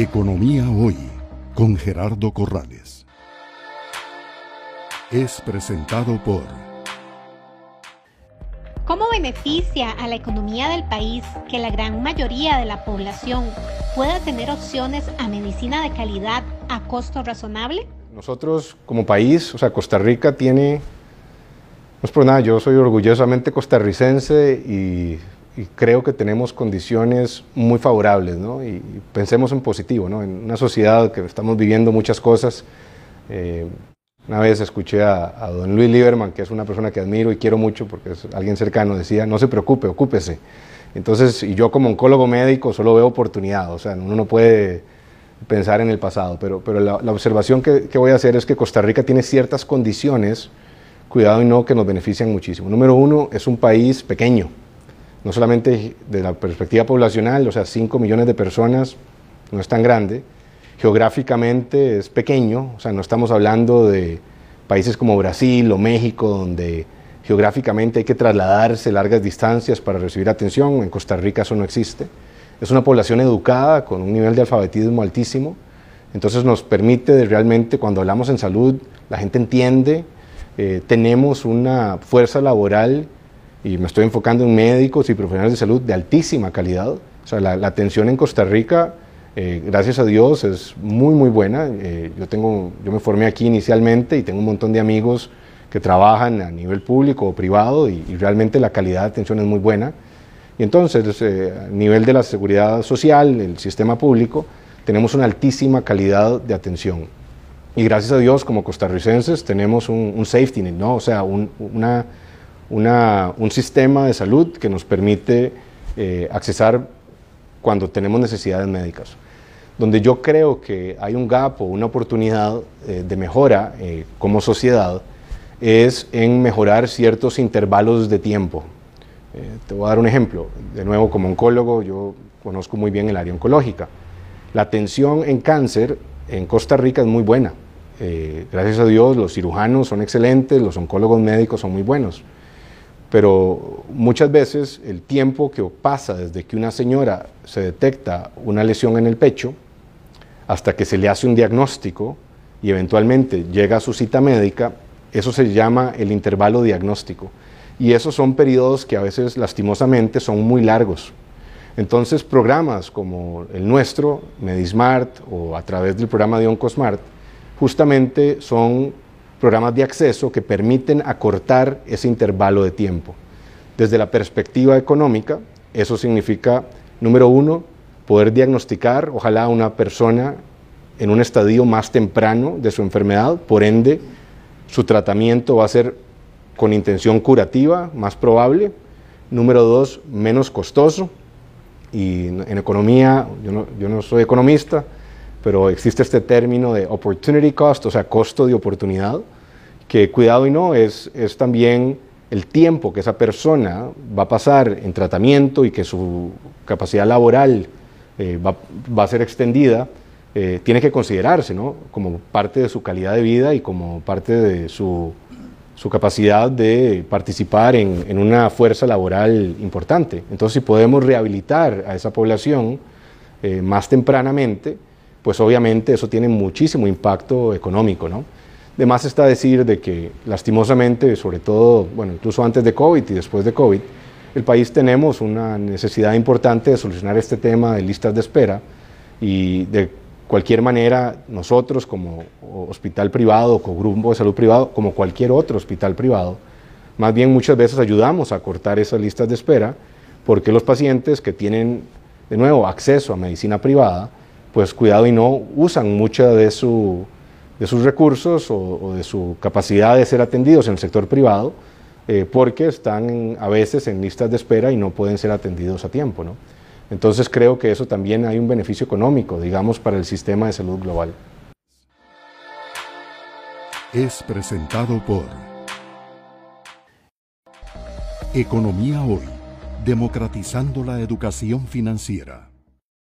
Economía Hoy con Gerardo Corrales. Es presentado por... ¿Cómo beneficia a la economía del país que la gran mayoría de la población pueda tener opciones a medicina de calidad a costo razonable? Nosotros como país, o sea, Costa Rica tiene, no es por nada, yo soy orgullosamente costarricense y y creo que tenemos condiciones muy favorables, ¿no? Y, pensemos en positivo, ¿no? En una sociedad que estamos viviendo muchas cosas. Eh, una vez escuché a, don Luis Lieberman, que es una persona que admiro y quiero mucho porque es alguien cercano, decía, no se preocupe, ocúpese. Entonces, y yo como oncólogo médico solo veo oportunidad, o sea, uno no puede pensar en el pasado, pero, pero la, observación que, que voy a hacer es que Costa Rica tiene ciertas condiciones, cuidado y no, que nos benefician muchísimo. Número uno, es un país pequeño, no solamente de la perspectiva poblacional, o sea, 5 millones de personas no es tan grande, geográficamente es pequeño, o sea, no estamos hablando de países como Brasil o México, donde geográficamente hay que trasladarse largas distancias para recibir atención, en Costa Rica eso no existe. Es una población educada, con un nivel de alfabetismo altísimo, entonces nos permite realmente, cuando hablamos en salud, la gente entiende, eh, tenemos una fuerza laboral y me estoy enfocando en médicos y profesionales de salud de altísima calidad. O sea, la, atención en Costa Rica, eh, gracias a Dios, es muy, muy buena. Eh, yo, tengo, yo me formé aquí inicialmente y tengo un montón de amigos que trabajan a nivel público o privado y, realmente la calidad de atención es muy buena. Y entonces, eh, a nivel de la seguridad social, el sistema público, tenemos una altísima calidad de atención. Y gracias a Dios, como costarricenses, tenemos un, safety net, ¿no? O sea, una un sistema de salud que nos permite eh, accesar cuando tenemos necesidades médicas. Donde yo creo que hay un gap o una oportunidad eh, de mejora eh, como sociedad es en mejorar ciertos intervalos de tiempo. te voy a dar un ejemplo. De nuevo, como oncólogo, yo conozco muy bien el área oncológica. La atención en cáncer en Costa Rica es muy buena. gracias a Dios, los cirujanos son excelentes, los oncólogos médicos son muy buenos pero muchas veces el tiempo que pasa desde que una señora se detecta una lesión en el pecho hasta que se le hace un diagnóstico y eventualmente llega a su cita médica, eso se llama el intervalo diagnóstico. Y esos son periodos que a veces lastimosamente son muy largos. Entonces programas como el nuestro, Medismart o a través del programa de Oncosmart, justamente son programas de acceso que permiten acortar ese intervalo de tiempo. Desde la perspectiva económica, eso significa, número uno, poder diagnosticar, ojalá, una persona en un estadio más temprano de su enfermedad, por ende, su tratamiento va a ser con intención curativa, más probable. Número dos, menos costoso. Y en economía, yo no, yo no soy economista, pero existe este término de opportunity cost, o sea, costo de oportunidad, que cuidado y no, es, es también el tiempo que esa persona va a pasar en tratamiento y que su capacidad laboral eh, va, va, a ser extendida, eh, tiene que considerarse ¿no? como parte de su calidad de vida y como parte de su, su capacidad de participar en, en, una fuerza laboral importante. Entonces, si podemos rehabilitar a esa población eh, más tempranamente, pues obviamente eso tiene muchísimo impacto económico, ¿no? De más está decir de que lastimosamente, sobre todo, bueno, incluso antes de COVID y después de COVID, el país tenemos una necesidad importante de solucionar este tema de listas de espera y de cualquier manera nosotros como hospital privado, como grupo de salud privado, como cualquier otro hospital privado, más bien muchas veces ayudamos a cortar esas listas de espera porque los pacientes que tienen, de nuevo, acceso a medicina privada, pues cuidado y no usan mucha de, su, de sus recursos o, de su capacidad de ser atendidos en el sector privado, eh, porque están a veces en listas de espera y no pueden ser atendidos a tiempo. ¿no? Entonces creo que eso también hay un beneficio económico, digamos, para el sistema de salud global. Es presentado por Economía Hoy, democratizando la educación financiera.